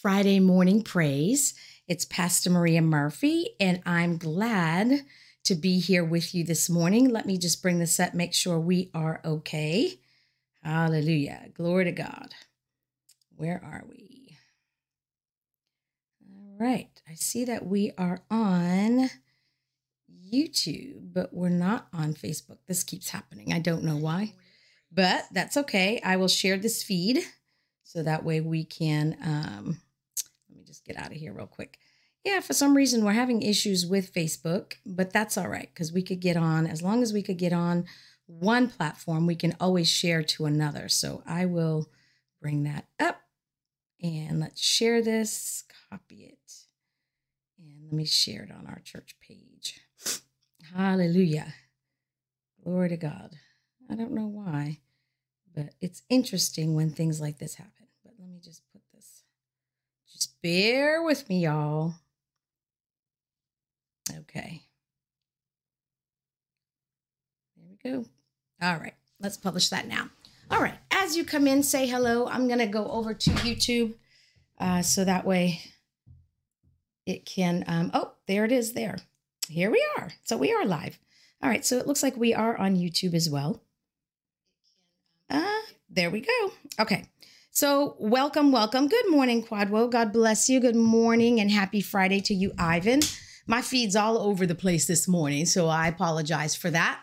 Friday morning praise. It's Pastor Maria Murphy, and I'm glad to be here with you this morning. Let me just bring this up, make sure we are okay. Hallelujah. Glory to God. Where are we? All right. I see that we are on YouTube, but we're not on Facebook. This keeps happening. I don't know why, but that's okay. I will share this feed so that way we can. Um, just get out of here real quick. Yeah, for some reason we're having issues with Facebook, but that's all right because we could get on as long as we could get on one platform, we can always share to another. So I will bring that up and let's share this, copy it, and let me share it on our church page. Hallelujah. Glory to God. I don't know why, but it's interesting when things like this happen. But let me just put. Just bear with me, y'all. Okay. There we go. All right. Let's publish that now. All right. As you come in, say hello. I'm going to go over to YouTube uh, so that way it can. Um, oh, there it is there here we are. So we are live. All right. So it looks like we are on YouTube as well. Uh, there we go. Okay. So welcome, welcome. Good morning, Kwadwo. God bless you. Good morning and happy Friday to you, Ivan. My feed's all over the place this morning, so I apologize for that.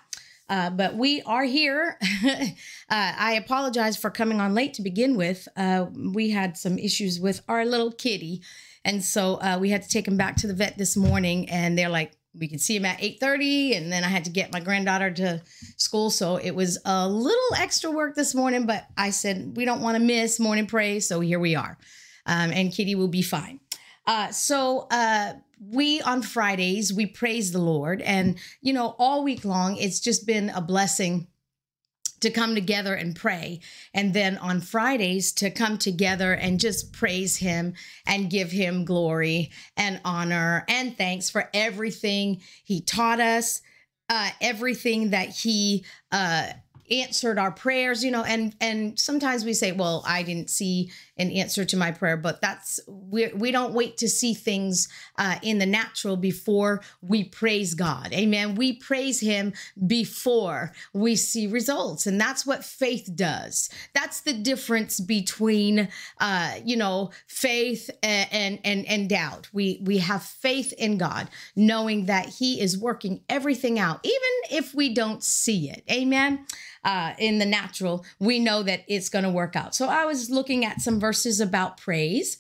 Uh, but we are here. uh, I apologize for coming on late to begin with. Uh, we had some issues with our little kitty. And so uh, we had to take him back to the vet this morning, and they're like, we could see him at 8.30 and then i had to get my granddaughter to school so it was a little extra work this morning but i said we don't want to miss morning praise so here we are. Um, and kitty will be fine. Uh, so uh, we on fridays we praise the lord and you know all week long it's just been a blessing to come together and pray. And then on Fridays to come together and just praise Him and give Him glory and honor and thanks for everything He taught us, uh, everything that He uh, answered our prayers you know and and sometimes we say well i didn't see an answer to my prayer but that's we we don't wait to see things uh, in the natural before we praise god. Amen. We praise him before we see results and that's what faith does. That's the difference between uh you know faith and and and, and doubt. We we have faith in god knowing that he is working everything out even if we don't see it. Amen uh, in the natural, we know that it's going to work out. So I was looking at some verses about praise.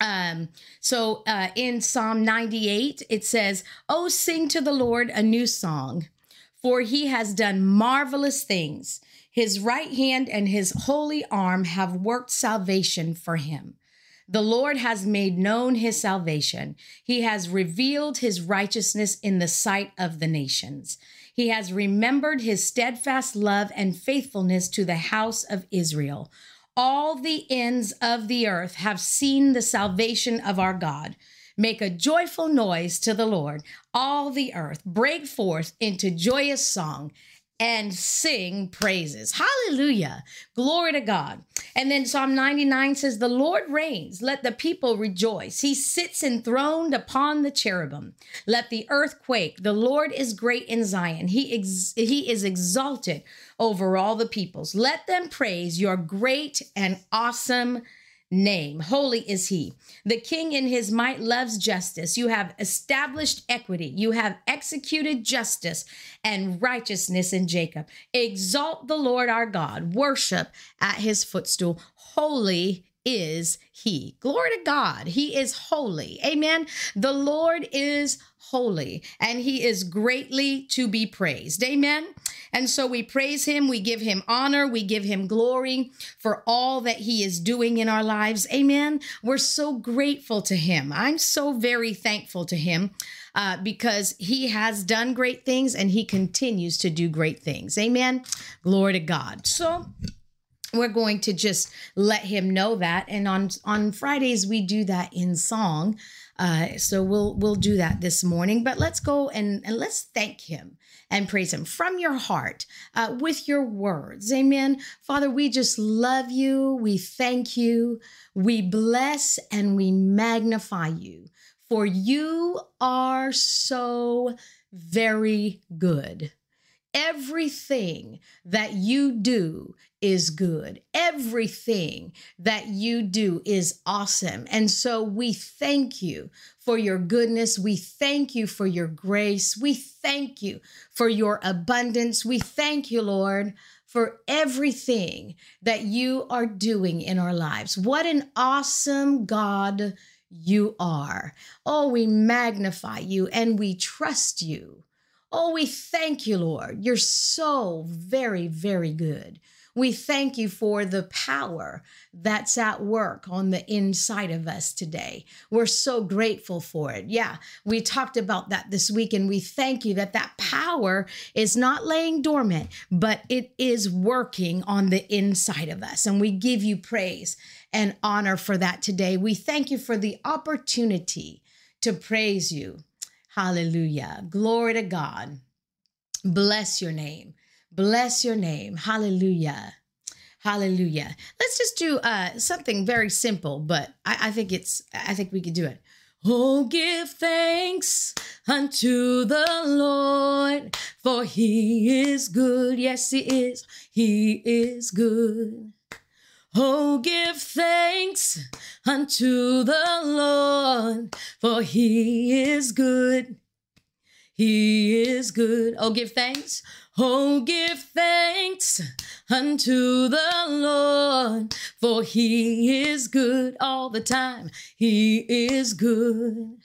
Um, so uh, in Psalm 98, it says, Oh, sing to the Lord a new song, for he has done marvelous things. His right hand and his holy arm have worked salvation for him. The Lord has made known his salvation. He has revealed his righteousness in the sight of the nations. He has remembered his steadfast love and faithfulness to the house of Israel. All the ends of the earth have seen the salvation of our God. Make a joyful noise to the Lord, all the earth. Break forth into joyous song and sing praises. Hallelujah. Glory to God. And then Psalm 99 says, The Lord reigns. Let the people rejoice. He sits enthroned upon the cherubim. Let the earth quake. The Lord is great in Zion. He, ex- he is exalted over all the peoples. Let them praise your great and awesome name. Holy is he. The king in his might loves justice. You have established equity. You have executed justice and righteousness in Jacob. Exalt the Lord our God. Worship at his footstool. Holy is he. Glory to God. He is holy. Amen. The Lord is holy and he is greatly to be praised. Amen. And so we praise him, we give him honor, we give him glory for all that he is doing in our lives. Amen. We're so grateful to him. I'm so very thankful to him uh, because he has done great things and he continues to do great things. Amen. Glory to God. So, we're going to just let him know that. And on on fridays we do that in song. Uh, so we'll we'll do that this morning but let's go and, and let's thank him and praise him from your heart uh, with your words. Amen. Father we just love you. We thank you. We bless and we magnify you for you are so very good. Everything that you do is good. Everything that you do is awesome. And so we thank you for your goodness. We thank you for your grace. We thank you for your abundance. We thank you, Lord, for everything that you are doing in our lives. What an awesome God you are. Oh, we magnify you and we trust you. Oh, we thank you, Lord. You're so very, very good. We thank you for the power that's at work on the inside of us today. We're so grateful for it. Yeah, we talked about that this week, and we thank you that that power is not laying dormant, but it is working on the inside of us. And we give you praise and honor for that today. We thank you for the opportunity to praise you Hallelujah. Glory to God. Bless your name. Bless your name. Hallelujah. Hallelujah. Let's just do uh, something very simple, but I, I think it's, I think we could do it. Oh, give thanks unto the Lord, for he is good. Yes, he is. He is good. Oh, give thanks unto the Lord, for he is good. He is good. Oh, give thanks. Oh, give thanks unto the Lord, for he is good all the time. He is good.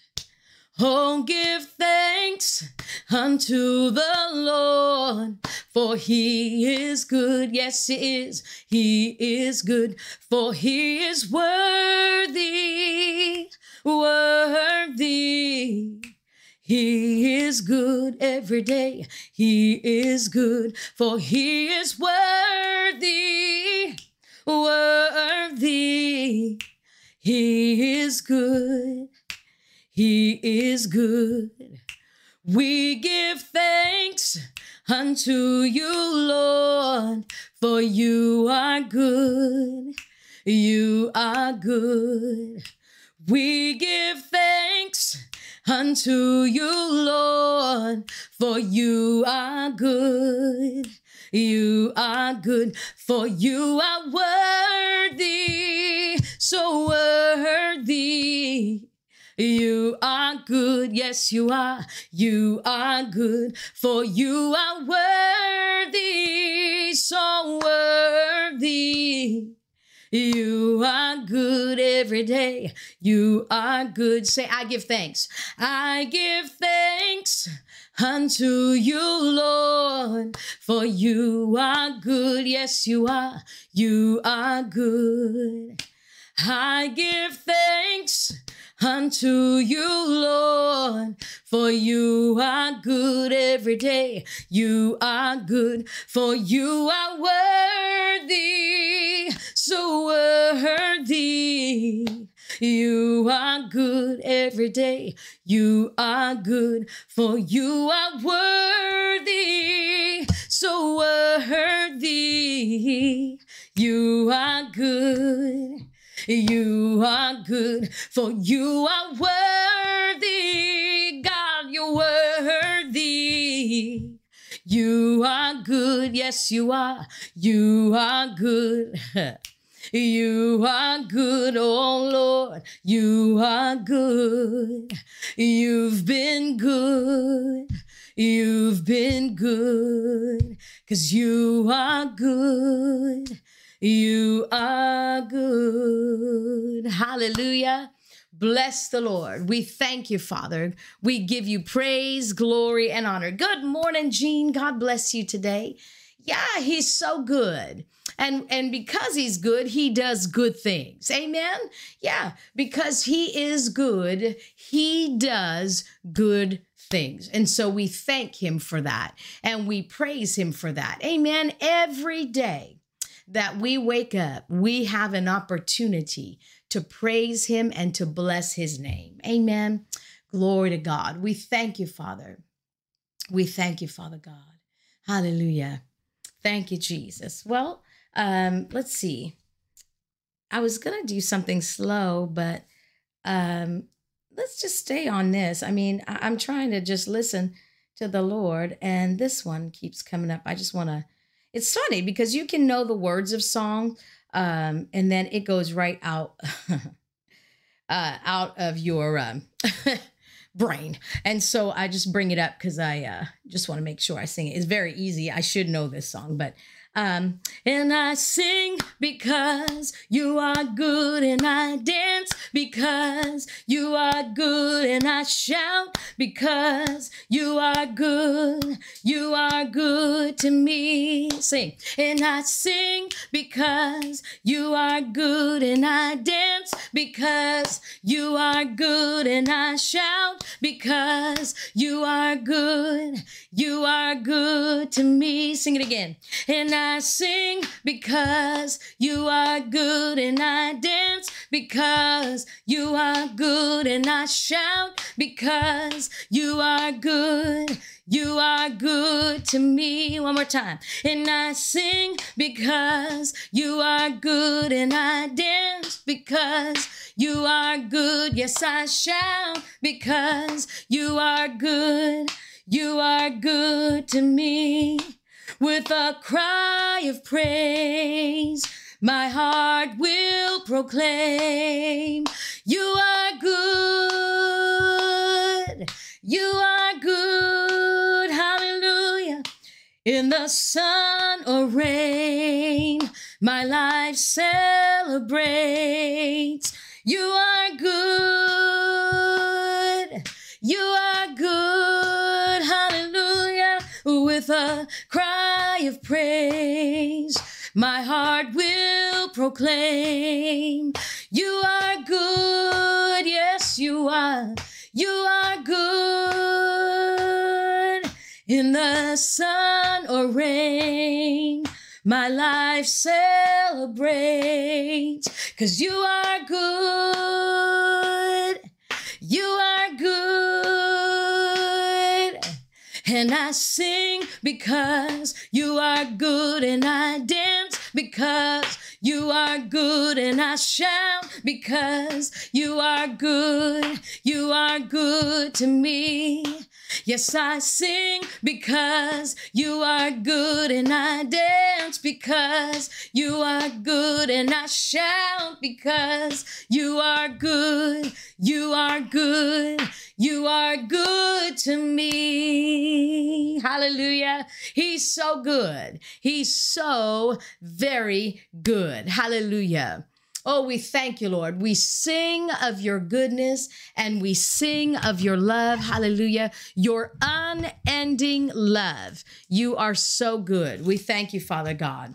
Oh, give thanks unto the Lord, for he is good. Yes, he is. He is good, for he is worthy, worthy. He is good every day. He is good, for he is worthy, worthy. He is good. He is good. We give thanks unto you, Lord, for you are good. You are good. We give thanks unto you, Lord, for you are good. You are good, for you are worthy, so worthy. You are good, yes, you are. You are good, for you are worthy, are good every day. You are good. Say, I give thanks. I give thanks unto you, Lord, for you are good. Yes, you are. You are good. I give thanks unto you, Lord, for you are good every day. You are good, for you are worthy, so worthy. You are good every day. You are good, for you are worthy, so worthy. You are good. For you are worthy. God, you're worthy. You are good, yes, you are. You are good. You are good, oh Lord. You are good. You've been good. You've been good. Cause you are good. You are good. Hallelujah. Bless the Lord. We thank you, Father. We give you praise, glory, and honor. Good morning, Jean. God bless you today. Yeah, he's so good. And and because he's good, he does good things. Amen. Yeah, because he is good, he does good things. And so we thank him for that and we praise him for that. Amen. Every day that we wake up, we have an opportunity to praise him and to bless his name. Amen. Glory to God. We thank you, Father. We thank you, Father God. Hallelujah. Thank you, Jesus. Well, um, let's see. I was going to do something slow, but um, let's just stay on this. I mean, I- I'm trying to just listen to the Lord, and this one keeps coming up. I just want to. It's funny because you can know the words of song, um, and then it goes right out, uh, out of your um, brain. And so I just bring it up because I uh, just want to make sure I sing it. It's very easy. I should know this song, but um, and I sing because you are good, and I dance because you are good, and I shout because you are good. You are good to me. Sing, and I sing because you are good, and I dance because you are good, and I shout because you are good. You are good to me. Sing it again. And I sing because you are good, and I dance because you are good, and I shout because you are good. You are good to me. One more time. And I sing because you are good, and I dance because you are good. Yes, I shout because you are good. You are good to me. With a cry of praise, my heart will proclaim, You are good. You are good. Hallelujah. In the sun or rain, my life celebrates. You are good. Proclaim. You are good. Yes, you are. You are good. In the sun or rain, my life celebrates. Cause you are good. You are good. And I sing because you are good, and I dance because you are good, and I shout because you are good. You are good to me. Yes, I sing because you are good, and I dance because you are good, and I shout because you are good. You are good. You are good to me. Hallelujah. He's so good. He's so very good. Hallelujah. Oh, we thank you, Lord. We sing of your goodness and we sing of your love. Hallelujah. Your unending love. You are so good. We thank you, Father God.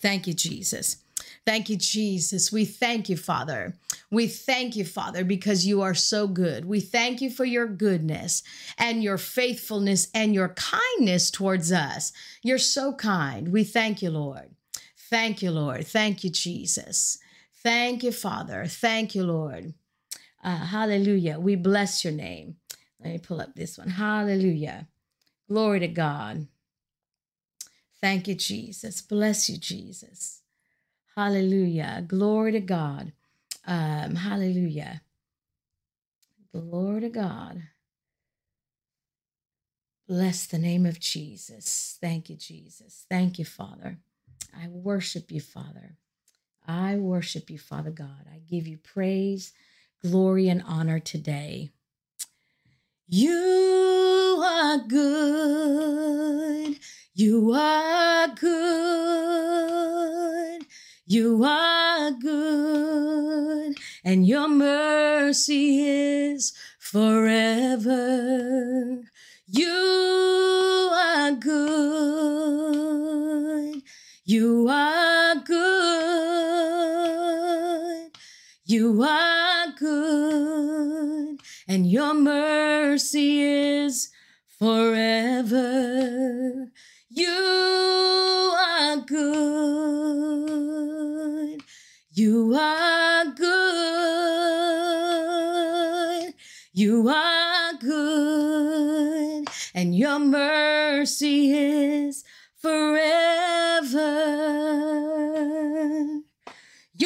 Thank you, Jesus. Thank you, Jesus. We thank you, Father. We thank you, Father, because you are so good. We thank you for your goodness and your faithfulness and your kindness towards us. You're so kind. We thank you, Lord. Thank you, Lord. Thank you, Jesus. Thank you, Father. Thank you, Lord. Uh, hallelujah. We bless your name. Let me pull up this one. Hallelujah. Glory to God. Thank you, Jesus. Bless you, Jesus. Hallelujah. Glory to God. Um, hallelujah. Glory to God. Bless the name of Jesus. Thank you, Jesus. Thank you, Father. I worship you, Father. I worship you, Father God. I give you praise, glory, and honor today. You are good. You are good. You are good. And your mercy is forever. You are good. You are You are good. And your mercy is forever. You are good. You are good. You are good. And your mercy is forever.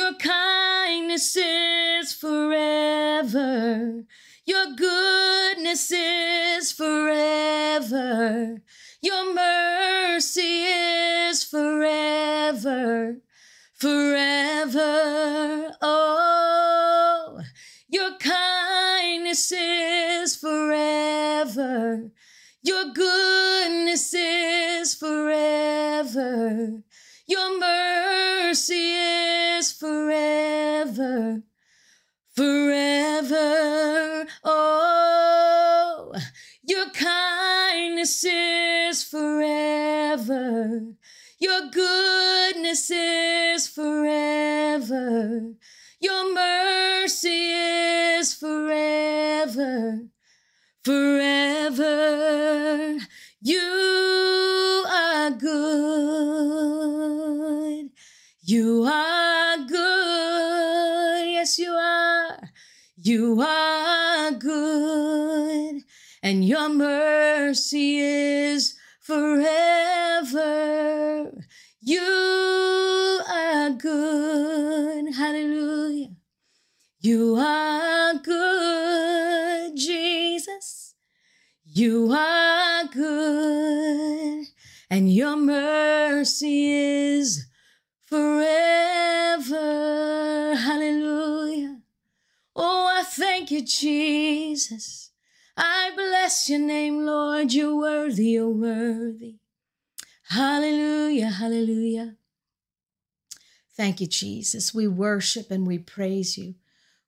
Your kindness is forever. Your goodness is forever. Your mercy is forever, forever. Oh, your kindness is forever. Your goodness is forever. Your mercy is kindness is forever. Your goodness is forever. Your mercy is forever, forever. You are good. You are good. Yes, you are. You are good. And your mercy is forever. You are good. Hallelujah. You are good, Jesus. You are good, and your mercy is forever. Hallelujah. Oh, I thank you, Jesus. I bless your name, Lord. You're worthy, you're worthy. Hallelujah, hallelujah. Thank you, Jesus. We worship and we praise you.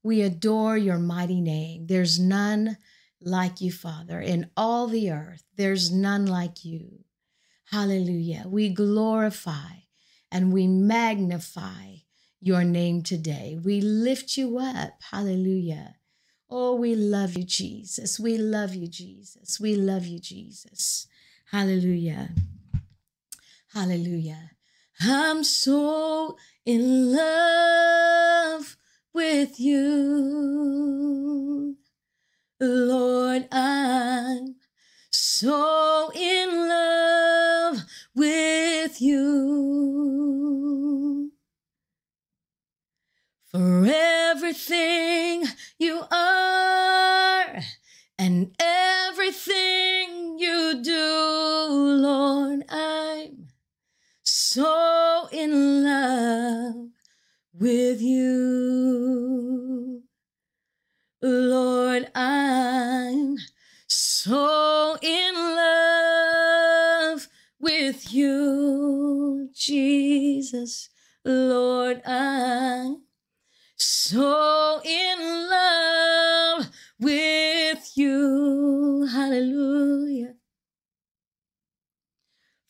We adore your mighty name. There's none like you, Father, in all the earth. There's none like you. Hallelujah. We glorify and we magnify your name today. We lift you up. Hallelujah. Oh, we love you, Jesus. We love you, Jesus. We love you, Jesus. Hallelujah. Hallelujah. I'm so in love with you. Lord, I'm so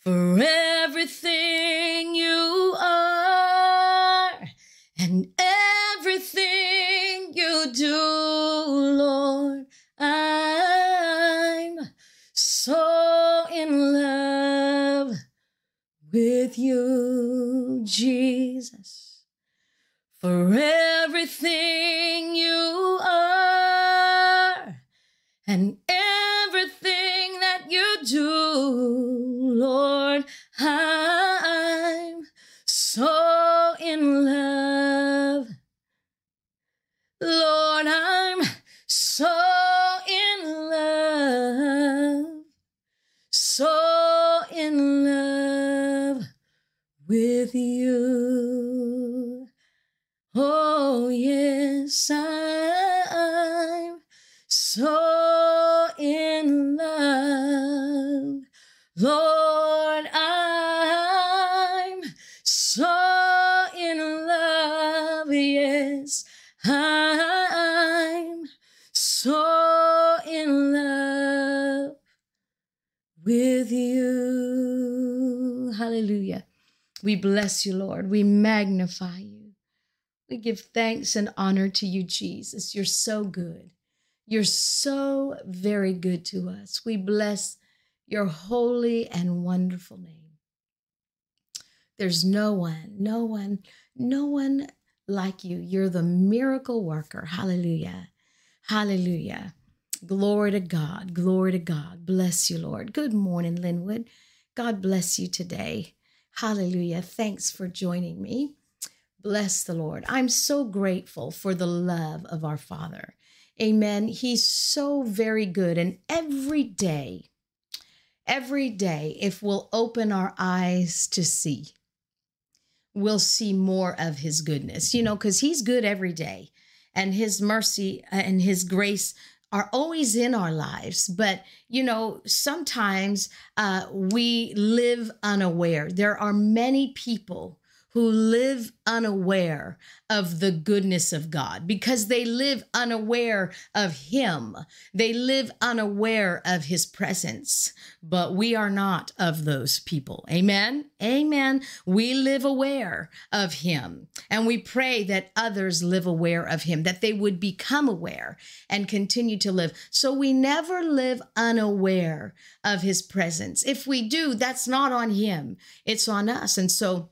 For everything you are and everything you do, Lord, I'm so in love with you, Jesus. For everything with you. Oh, yes, I'm We bless you, Lord. We magnify you. We give thanks and honor to you, Jesus. You're so good. You're so very good to us. We bless your holy and wonderful name. There's no one, no one, no one like you. You're the miracle worker. Hallelujah. Hallelujah. Glory to God. Glory to God. Bless you, Lord. Good morning, Linwood. God bless you today. Hallelujah. Thanks for joining me. Bless the Lord. I'm so grateful for the love of our Father. Amen. He's so very good. And every day, every day, if we'll open our eyes to see, we'll see more of His goodness, you know, because He's good every day. And His mercy and His grace are always in our lives but you know sometimes uh, we live unaware. There are many people who live unaware of the goodness of God because they live unaware of Him. They live unaware of His presence. But we are not of those people. Amen. Amen. We live aware of Him. And we pray that others live aware of Him, that they would become aware and continue to live. So we never live unaware of His presence. If we do, that's not on Him, it's on us. And so,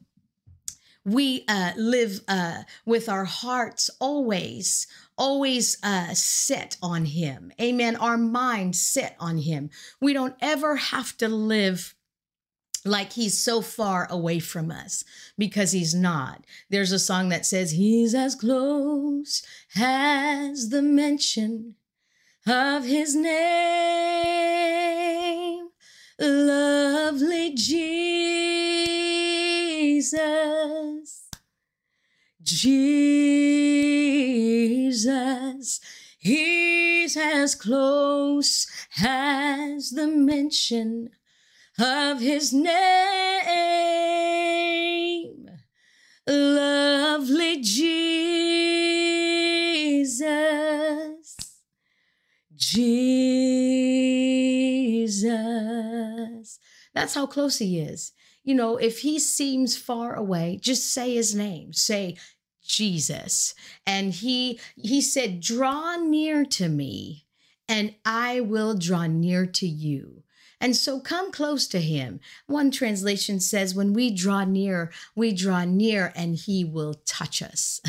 we uh, live uh, with our hearts always always uh, set on him amen our mind set on him we don't ever have to live like he's so far away from us because he's not. There's a song that says, He's as close as the mention of his name. Lovely Jesus, Jesus, He's as close as the mention of His name. Lovely Jesus, Jesus. That's how close He is you know, if he seems far away, just say his name. Say Jesus. And he he said, "Draw near to me, and I will draw near to you." And so come close to him. One translation says, when we draw near, we draw near and he will touch us.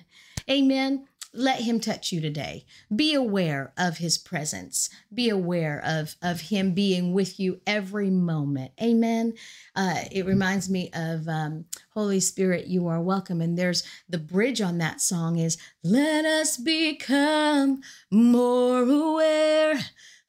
Amen let him touch you today. Be aware of his presence. Be aware of, of him being with you every moment. Amen. Uh, it reminds me of um, Holy Spirit, you are welcome. And there's the bridge on that song is, let us become more aware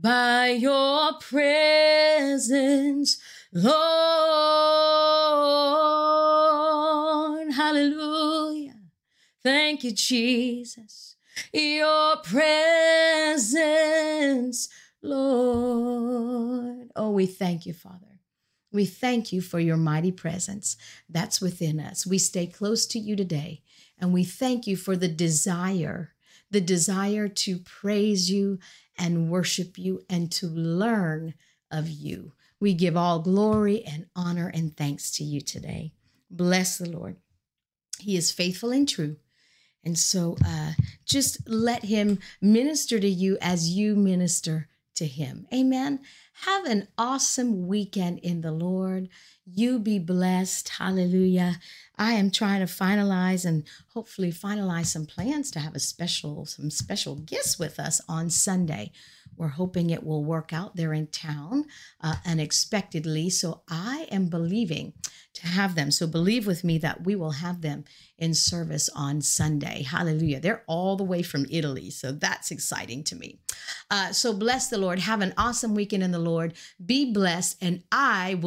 by your presence, Lord. Hallelujah. Thank you, Jesus. Your presence, Lord. Oh, we thank you, Father. We thank you for your mighty presence that's within us. We stay close to you today, and we thank you for the desire, the desire to praise you and worship you and to learn of you. We give all glory and honor and thanks to you today. Bless the Lord. He is faithful and true. And so uh, just let him minister to you as you minister to Him. Amen. Have an awesome weekend in the Lord. You be blessed. Hallelujah. I am trying to finalize and hopefully finalize some plans to have a special, some special guests with us on Sunday. We're hoping it will work out. They're in town uh, unexpectedly. So I am believing to have them. So believe with me that we will have them in service on Sunday. Hallelujah. They're all the way from Italy. So that's exciting to me. Uh, so bless the Lord. Have an awesome weekend in the Lord. Be blessed. And I will.